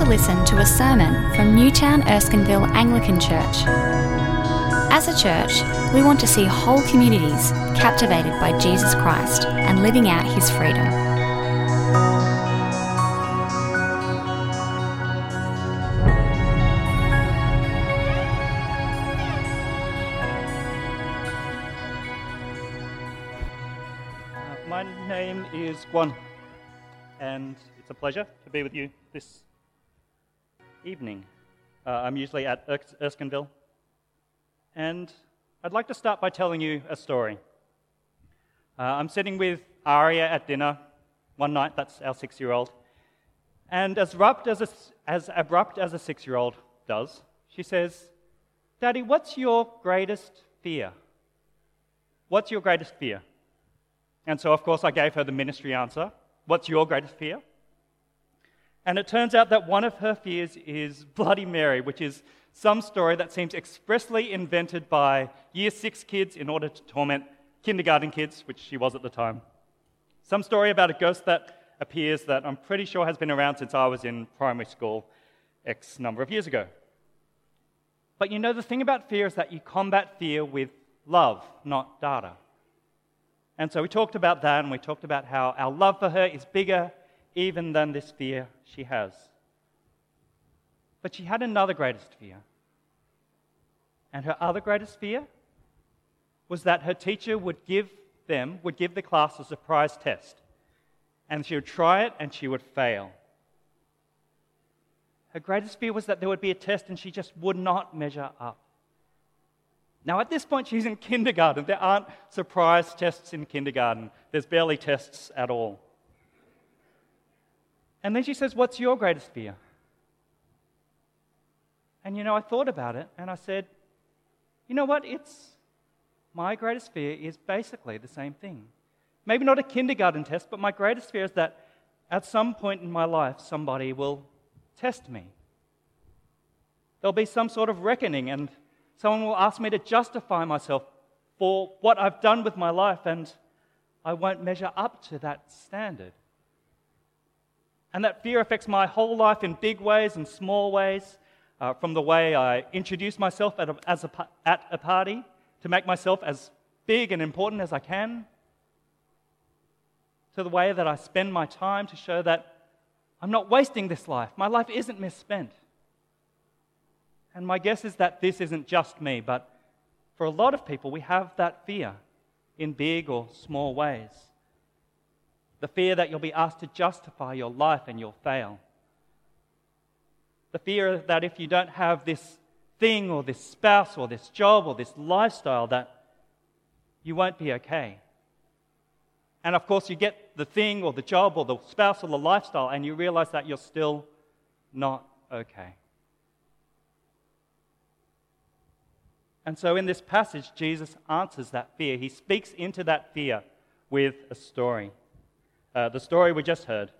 to listen to a sermon from Newtown Erskineville Anglican Church. As a church, we want to see whole communities captivated by Jesus Christ and living out his freedom. Uh, my name is Guan, and it's a pleasure to be with you this evening. Uh, I'm usually at Ers- Erskineville, and I'd like to start by telling you a story. Uh, I'm sitting with Aria at dinner one night, that's our six year old, and as abrupt as a, as abrupt as a six year old does, she says, Daddy, what's your greatest fear? What's your greatest fear? And so, of course, I gave her the ministry answer What's your greatest fear? And it turns out that one of her fears is Bloody Mary, which is some story that seems expressly invented by year six kids in order to torment kindergarten kids, which she was at the time. Some story about a ghost that appears that I'm pretty sure has been around since I was in primary school X number of years ago. But you know, the thing about fear is that you combat fear with love, not data. And so we talked about that, and we talked about how our love for her is bigger even than this fear she has. But she had another greatest fear. And her other greatest fear was that her teacher would give them, would give the class a surprise test. And she would try it and she would fail. Her greatest fear was that there would be a test and she just would not measure up. Now, at this point, she's in kindergarten. There aren't surprise tests in kindergarten, there's barely tests at all. And then she says, What's your greatest fear? And you know, I thought about it and I said, You know what? It's my greatest fear is basically the same thing. Maybe not a kindergarten test, but my greatest fear is that at some point in my life, somebody will test me. There'll be some sort of reckoning, and someone will ask me to justify myself for what I've done with my life, and I won't measure up to that standard. And that fear affects my whole life in big ways and small ways, uh, from the way I introduce myself at a, a, at a party to make myself as big and important as I can, to the way that I spend my time to show that I'm not wasting this life. My life isn't misspent. And my guess is that this isn't just me, but for a lot of people, we have that fear in big or small ways. The fear that you'll be asked to justify your life and you'll fail. The fear that if you don't have this thing or this spouse or this job or this lifestyle, that you won't be okay. And of course, you get the thing or the job or the spouse or the lifestyle, and you realize that you're still not okay. And so, in this passage, Jesus answers that fear. He speaks into that fear with a story. Uh, the story we just heard.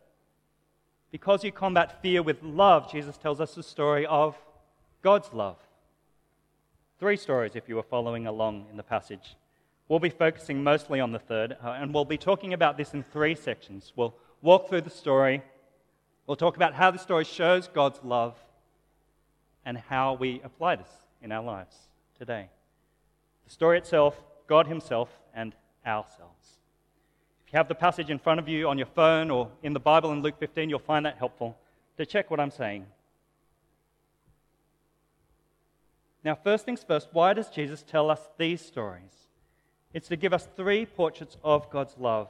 Because you combat fear with love, Jesus tells us the story of God's love. Three stories, if you were following along in the passage. We'll be focusing mostly on the third, uh, and we'll be talking about this in three sections. We'll walk through the story, we'll talk about how the story shows God's love, and how we apply this in our lives today. The story itself, God Himself, and ourselves. If you have the passage in front of you on your phone or in the Bible in Luke 15, you'll find that helpful to check what I'm saying. Now, first things first, why does Jesus tell us these stories? It's to give us three portraits of God's love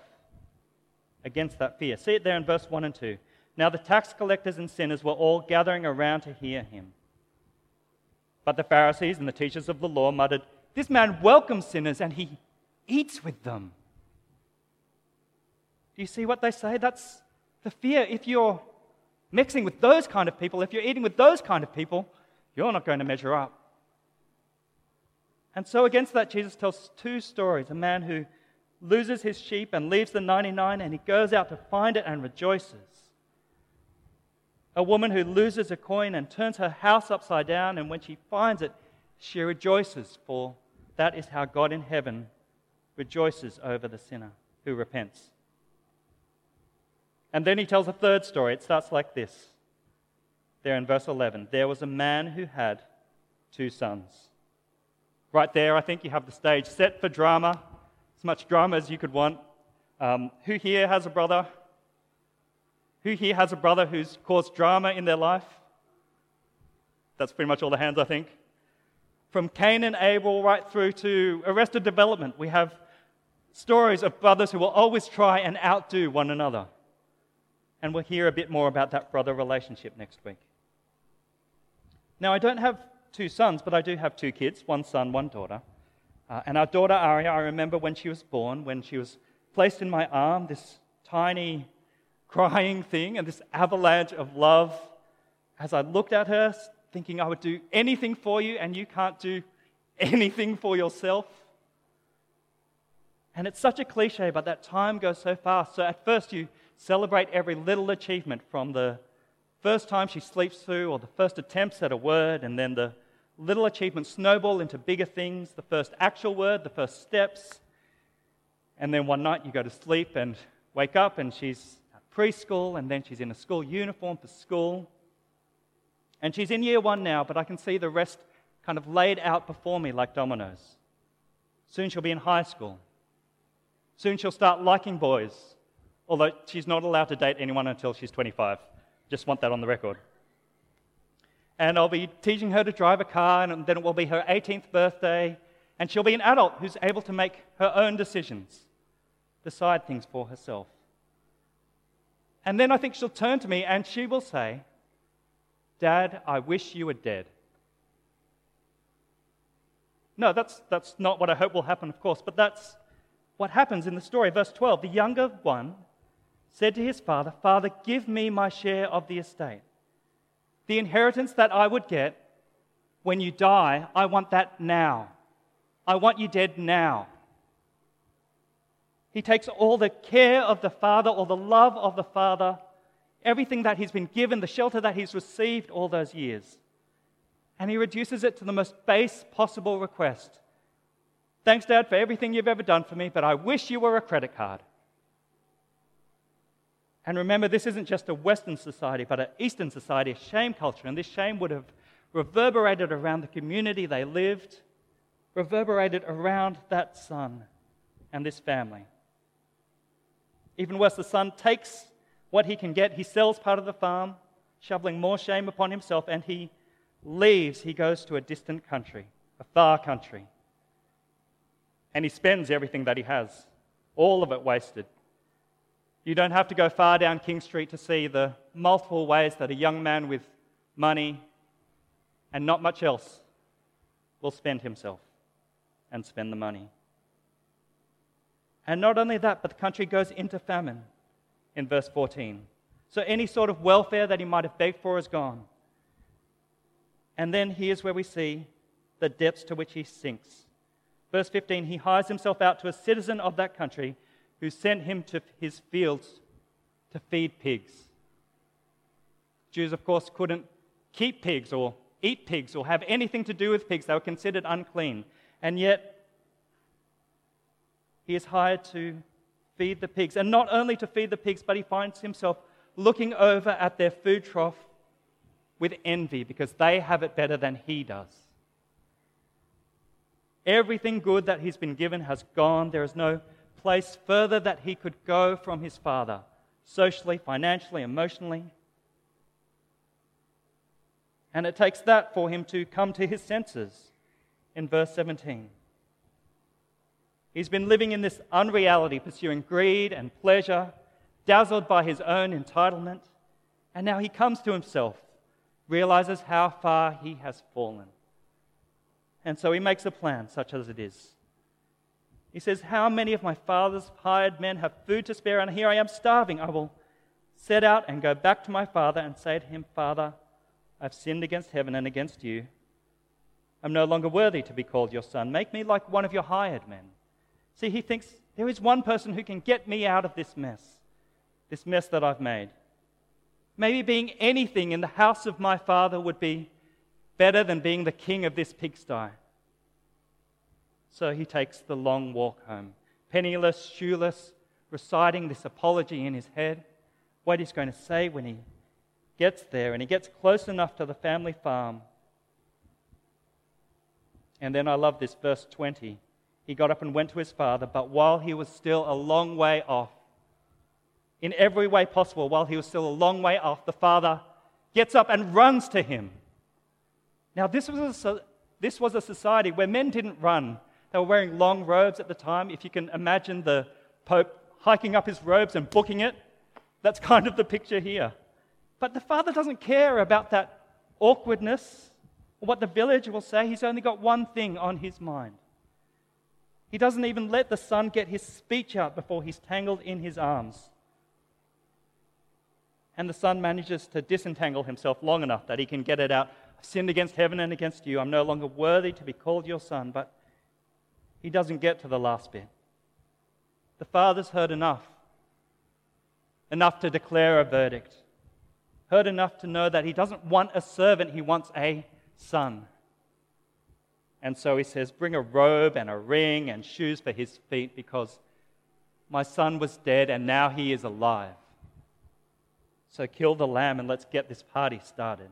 against that fear. See it there in verse 1 and 2. Now, the tax collectors and sinners were all gathering around to hear him. But the Pharisees and the teachers of the law muttered, This man welcomes sinners and he eats with them. You see what they say? That's the fear. If you're mixing with those kind of people, if you're eating with those kind of people, you're not going to measure up. And so, against that, Jesus tells two stories a man who loses his sheep and leaves the 99, and he goes out to find it and rejoices. A woman who loses a coin and turns her house upside down, and when she finds it, she rejoices, for that is how God in heaven rejoices over the sinner who repents. And then he tells a third story. It starts like this there in verse 11, there was a man who had two sons. Right there, I think you have the stage set for drama, as much drama as you could want. Um, who here has a brother? Who here has a brother who's caused drama in their life? That's pretty much all the hands, I think. From Cain and Abel right through to Arrested Development, we have stories of brothers who will always try and outdo one another. And we'll hear a bit more about that brother relationship next week. Now, I don't have two sons, but I do have two kids one son, one daughter. Uh, and our daughter Aria, I remember when she was born, when she was placed in my arm, this tiny crying thing and this avalanche of love. As I looked at her, thinking I would do anything for you, and you can't do anything for yourself. And it's such a cliche, but that time goes so fast. So at first, you celebrate every little achievement from the first time she sleeps through or the first attempts at a word, and then the little achievements snowball into bigger things the first actual word, the first steps. And then one night you go to sleep and wake up, and she's at preschool, and then she's in a school uniform for school. And she's in year one now, but I can see the rest kind of laid out before me like dominoes. Soon she'll be in high school. Soon she'll start liking boys, although she's not allowed to date anyone until she's 25. Just want that on the record. And I'll be teaching her to drive a car, and then it will be her 18th birthday, and she'll be an adult who's able to make her own decisions, decide things for herself. And then I think she'll turn to me and she will say, Dad, I wish you were dead. No, that's, that's not what I hope will happen, of course, but that's what happens in the story. Verse 12 The younger one said to his father, Father, give me my share of the estate. The inheritance that I would get when you die, I want that now. I want you dead now. He takes all the care of the father, all the love of the father, everything that he's been given, the shelter that he's received all those years, and he reduces it to the most base possible request Thanks, Dad, for everything you've ever done for me, but I wish you were a credit card. And remember, this isn't just a Western society, but an Eastern society, a shame culture. And this shame would have reverberated around the community they lived, reverberated around that son and this family. Even worse, the son takes what he can get, he sells part of the farm, shoveling more shame upon himself, and he leaves. He goes to a distant country, a far country and he spends everything that he has, all of it wasted. You don't have to go far down King Street to see the multiple ways that a young man with money and not much else will spend himself and spend the money. And not only that, but the country goes into famine in verse 14. So any sort of welfare that he might have begged for is gone. And then here's where we see the depths to which he sinks. Verse 15 He hires himself out to a citizen of that country who sent him to his fields to feed pigs. Jews, of course, couldn't keep pigs or eat pigs or have anything to do with pigs. They were considered unclean. And yet, he is hired to feed the pigs. And not only to feed the pigs, but he finds himself looking over at their food trough with envy because they have it better than he does. Everything good that he's been given has gone. There is no place further that he could go from his father, socially, financially, emotionally. And it takes that for him to come to his senses in verse 17. He's been living in this unreality, pursuing greed and pleasure, dazzled by his own entitlement. And now he comes to himself, realizes how far he has fallen. And so he makes a plan, such as it is. He says, How many of my father's hired men have food to spare? And here I am starving. I will set out and go back to my father and say to him, Father, I've sinned against heaven and against you. I'm no longer worthy to be called your son. Make me like one of your hired men. See, he thinks there is one person who can get me out of this mess, this mess that I've made. Maybe being anything in the house of my father would be better than being the king of this pigsty. So he takes the long walk home, penniless, shoeless, reciting this apology in his head, what he's going to say when he gets there and he gets close enough to the family farm. And then I love this, verse 20. He got up and went to his father, but while he was still a long way off, in every way possible, while he was still a long way off, the father gets up and runs to him. Now, this was a, this was a society where men didn't run. They were wearing long robes at the time. If you can imagine the Pope hiking up his robes and booking it, that's kind of the picture here. But the father doesn't care about that awkwardness or what the village will say. He's only got one thing on his mind. He doesn't even let the son get his speech out before he's tangled in his arms. And the son manages to disentangle himself long enough that he can get it out. I've sinned against heaven and against you. I'm no longer worthy to be called your son. But he doesn't get to the last bit. The father's heard enough, enough to declare a verdict, heard enough to know that he doesn't want a servant, he wants a son. And so he says, Bring a robe and a ring and shoes for his feet because my son was dead and now he is alive. So kill the lamb and let's get this party started.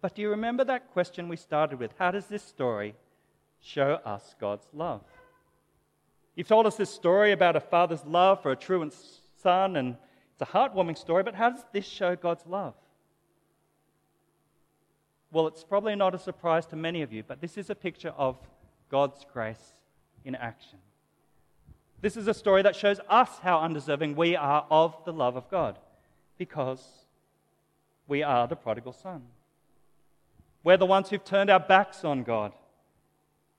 But do you remember that question we started with? How does this story show us God's love? You've told us this story about a father's love for a truant son, and it's a heartwarming story, but how does this show God's love? Well, it's probably not a surprise to many of you, but this is a picture of God's grace in action. This is a story that shows us how undeserving we are of the love of God because we are the prodigal son. We're the ones who've turned our backs on God.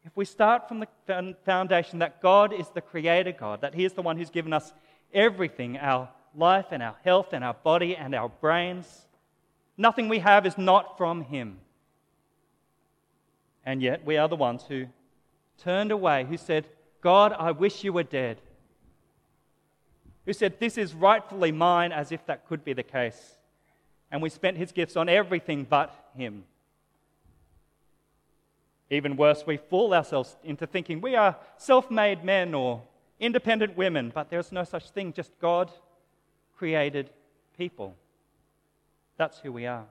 If we start from the foundation that God is the creator God, that He is the one who's given us everything our life and our health and our body and our brains nothing we have is not from Him. And yet we are the ones who turned away, who said, God, I wish you were dead. Who said, This is rightfully mine, as if that could be the case. And we spent his gifts on everything but him. Even worse, we fool ourselves into thinking we are self made men or independent women, but there's no such thing, just God created people. That's who we are.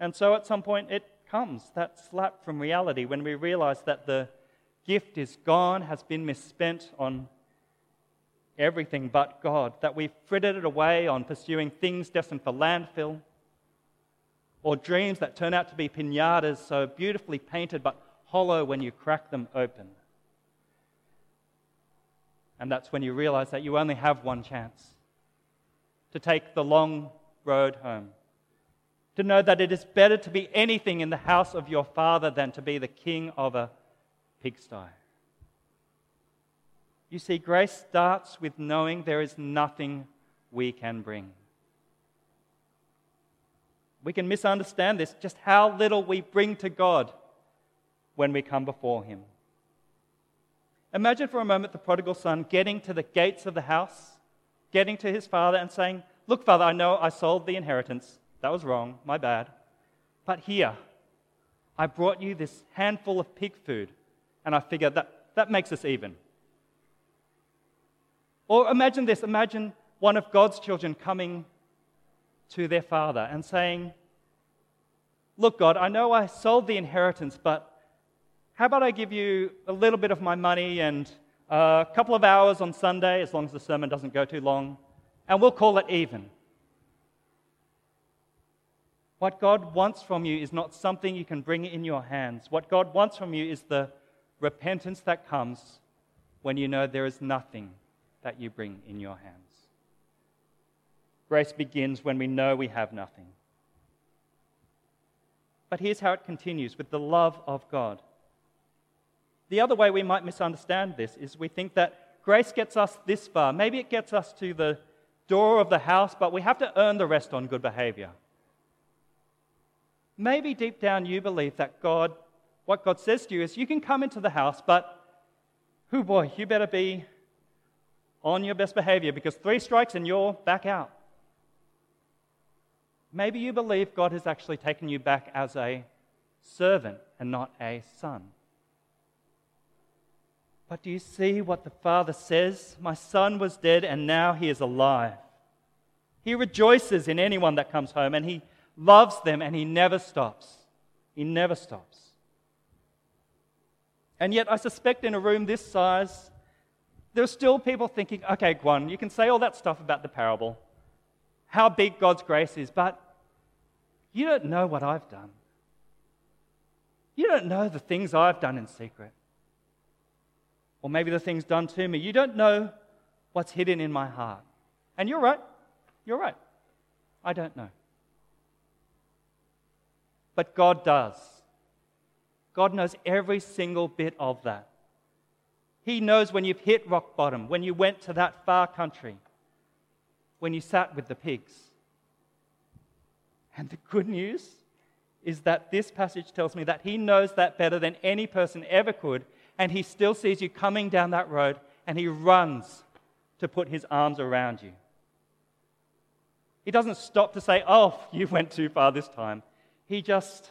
And so at some point it comes, that slap from reality, when we realize that the gift is gone, has been misspent on everything but God, that we've frittered it away on pursuing things destined for landfill, or dreams that turn out to be pinatas so beautifully painted but hollow when you crack them open. And that's when you realize that you only have one chance to take the long road home to know that it is better to be anything in the house of your father than to be the king of a pigsty. You see, grace starts with knowing there is nothing we can bring. We can misunderstand this, just how little we bring to God when we come before Him. Imagine for a moment the prodigal son getting to the gates of the house, getting to his father, and saying, Look, father, I know I sold the inheritance. That was wrong, my bad. But here, I brought you this handful of pig food, and I figured that that makes us even. Or imagine this imagine one of God's children coming to their father and saying, Look, God, I know I sold the inheritance, but how about I give you a little bit of my money and a couple of hours on Sunday, as long as the sermon doesn't go too long, and we'll call it even. What God wants from you is not something you can bring in your hands. What God wants from you is the repentance that comes when you know there is nothing that you bring in your hands. Grace begins when we know we have nothing. But here's how it continues with the love of God. The other way we might misunderstand this is we think that grace gets us this far. Maybe it gets us to the door of the house, but we have to earn the rest on good behavior. Maybe deep down you believe that God, what God says to you is, you can come into the house, but, who boy, you better be on your best behavior because three strikes and you're back out. Maybe you believe God has actually taken you back as a servant and not a son. But do you see what the Father says? My son was dead and now he is alive. He rejoices in anyone that comes home and he loves them and he never stops. He never stops. And yet, I suspect in a room this size, there are still people thinking, okay, Guan, you can say all that stuff about the parable, how big God's grace is, but you don't know what I've done. You don't know the things I've done in secret. Or maybe the things done to me. You don't know what's hidden in my heart. And you're right. You're right. I don't know. But God does. God knows every single bit of that. He knows when you've hit rock bottom, when you went to that far country, when you sat with the pigs. And the good news is that this passage tells me that He knows that better than any person ever could, and He still sees you coming down that road, and He runs to put His arms around you. He doesn't stop to say, Oh, you went too far this time. He just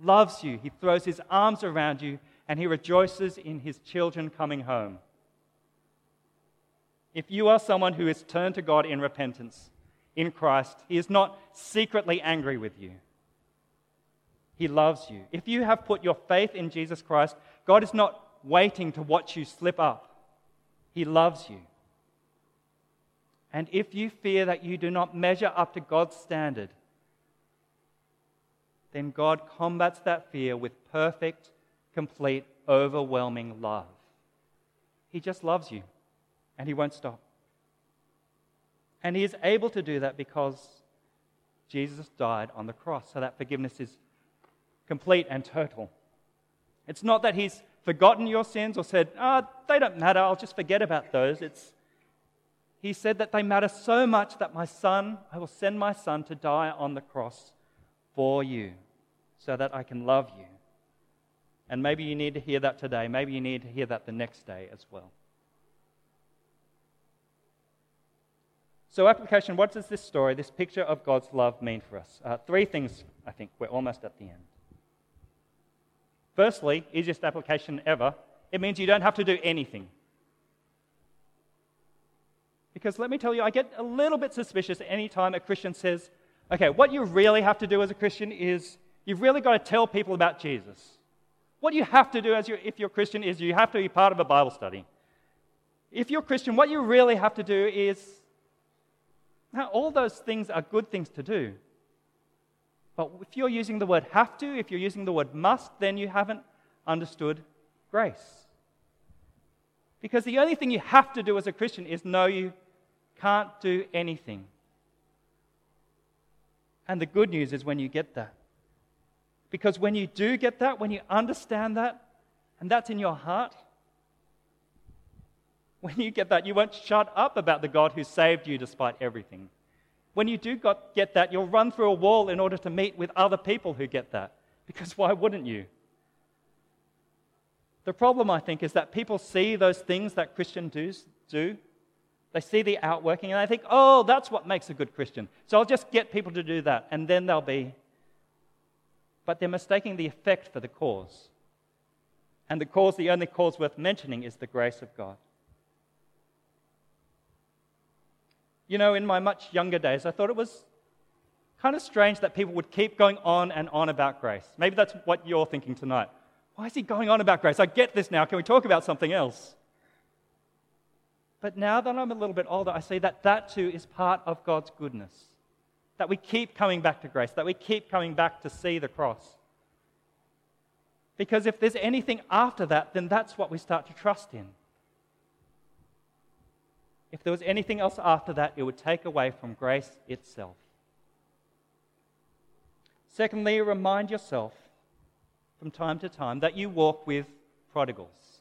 loves you. He throws His arms around you, and He rejoices in His children coming home. If you are someone who has turned to God in repentance in Christ, He is not secretly angry with you. He loves you. If you have put your faith in Jesus Christ, God is not waiting to watch you slip up. He loves you. And if you fear that you do not measure up to God's standard, then God combats that fear with perfect, complete, overwhelming love. He just loves you, and He won't stop. And He is able to do that because Jesus died on the cross, so that forgiveness is complete and total. It's not that he's forgotten your sins or said, ah, oh, they don't matter, I'll just forget about those. It's, he said that they matter so much that my son, I will send my son to die on the cross for you so that I can love you. And maybe you need to hear that today. Maybe you need to hear that the next day as well. So, application what does this story, this picture of God's love, mean for us? Uh, three things, I think. We're almost at the end. Firstly, easiest application ever, it means you don't have to do anything. Because let me tell you, I get a little bit suspicious anytime a Christian says, okay, what you really have to do as a Christian is you've really got to tell people about Jesus. What you have to do as you, if you're Christian is you have to be part of a Bible study. If you're Christian, what you really have to do is now, all those things are good things to do. But if you're using the word have to, if you're using the word must, then you haven't understood grace. Because the only thing you have to do as a Christian is know you can't do anything. And the good news is when you get that. Because when you do get that, when you understand that, and that's in your heart, when you get that, you won't shut up about the God who saved you despite everything. When you do get that, you'll run through a wall in order to meet with other people who get that. Because why wouldn't you? The problem, I think, is that people see those things that Christians do, do. They see the outworking and they think, oh, that's what makes a good Christian. So I'll just get people to do that, and then they'll be. But they're mistaking the effect for the cause. And the cause, the only cause worth mentioning, is the grace of God. You know, in my much younger days, I thought it was kind of strange that people would keep going on and on about grace. Maybe that's what you're thinking tonight. Why is he going on about grace? I get this now. Can we talk about something else? But now that I'm a little bit older, I see that that too is part of God's goodness. That we keep coming back to grace, that we keep coming back to see the cross. Because if there's anything after that, then that's what we start to trust in. If there was anything else after that, it would take away from grace itself. Secondly, remind yourself from time to time that you walk with prodigals.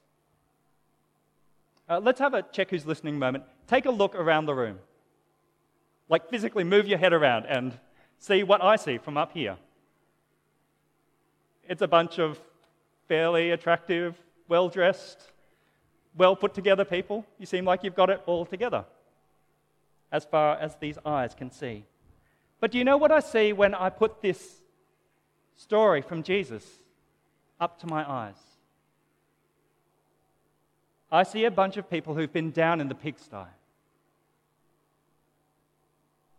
Uh, let's have a check who's listening moment. Take a look around the room. Like physically move your head around and see what I see from up here. It's a bunch of fairly attractive, well dressed, well put together people. You seem like you've got it all together, as far as these eyes can see. But do you know what I see when I put this story from Jesus up to my eyes? I see a bunch of people who've been down in the pigsty.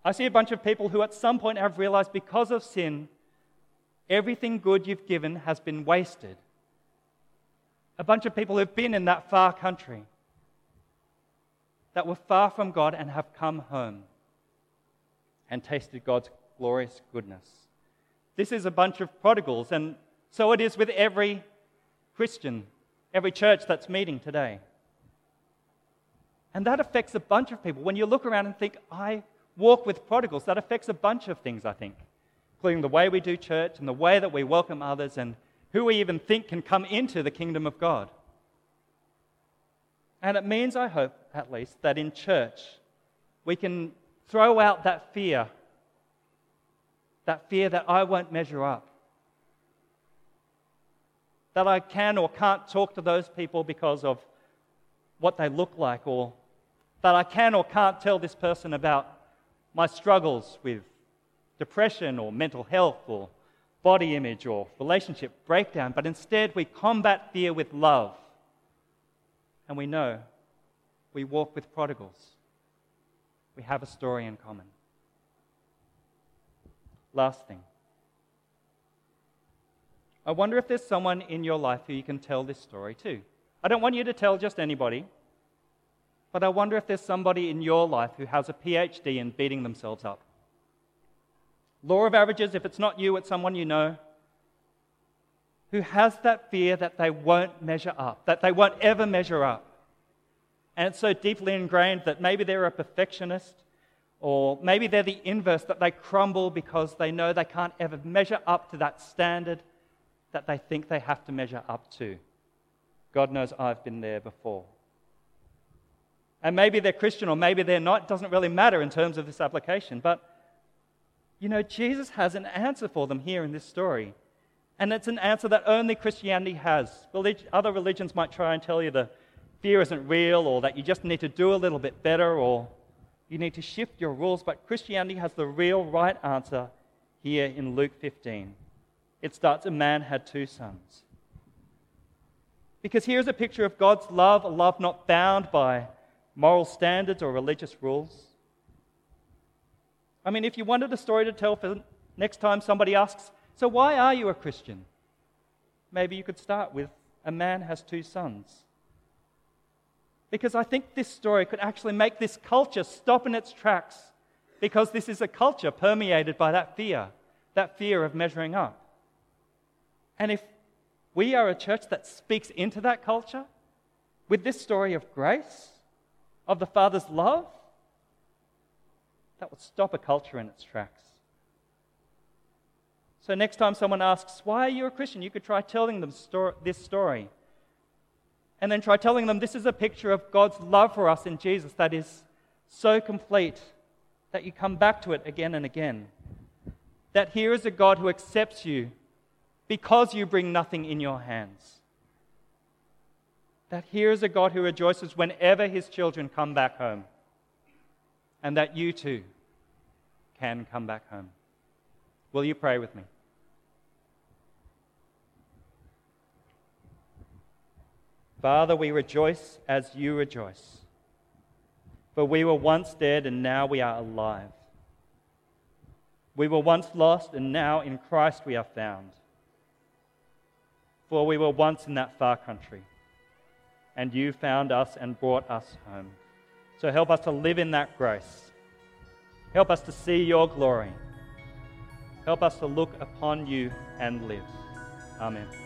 I see a bunch of people who at some point have realized because of sin, everything good you've given has been wasted. A bunch of people who've been in that far country that were far from God and have come home and tasted God's glorious goodness. This is a bunch of prodigals, and so it is with every Christian, every church that's meeting today. And that affects a bunch of people. When you look around and think, I walk with prodigals, that affects a bunch of things, I think, including the way we do church and the way that we welcome others and who we even think can come into the kingdom of God. And it means, I hope, at least, that in church we can throw out that fear that fear that I won't measure up, that I can or can't talk to those people because of what they look like, or that I can or can't tell this person about my struggles with depression or mental health or body image or relationship breakdown, but instead we combat fear with love. And we know we walk with prodigals. We have a story in common. Last thing. I wonder if there's someone in your life who you can tell this story to. I don't want you to tell just anybody, but I wonder if there's somebody in your life who has a PhD in beating themselves up. Law of averages, if it's not you, it's someone you know who has that fear that they won't measure up, that they won't ever measure up. And it's so deeply ingrained that maybe they're a perfectionist or maybe they're the inverse, that they crumble because they know they can't ever measure up to that standard that they think they have to measure up to. God knows I've been there before. And maybe they're Christian or maybe they're not, it doesn't really matter in terms of this application. But, you know, Jesus has an answer for them here in this story. And it's an answer that only Christianity has. Other religions might try and tell you the fear isn't real or that you just need to do a little bit better or you need to shift your rules, but Christianity has the real right answer here in Luke 15. It starts A man had two sons. Because here's a picture of God's love, a love not bound by moral standards or religious rules. I mean, if you wanted a story to tell for next time somebody asks, So why are you a Christian? Maybe you could start with A man has two sons. Because I think this story could actually make this culture stop in its tracks because this is a culture permeated by that fear, that fear of measuring up. And if we are a church that speaks into that culture with this story of grace, of the Father's love, that would stop a culture in its tracks. So, next time someone asks, Why are you a Christian? you could try telling them this story and then try telling them this is a picture of God's love for us in Jesus that is so complete that you come back to it again and again. That here is a God who accepts you because you bring nothing in your hands. That here is a God who rejoices whenever his children come back home. And that you too can come back home. Will you pray with me? Father, we rejoice as you rejoice. For we were once dead and now we are alive. We were once lost and now in Christ we are found. For we were once in that far country and you found us and brought us home. So help us to live in that grace. Help us to see your glory. Help us to look upon you and live. Amen.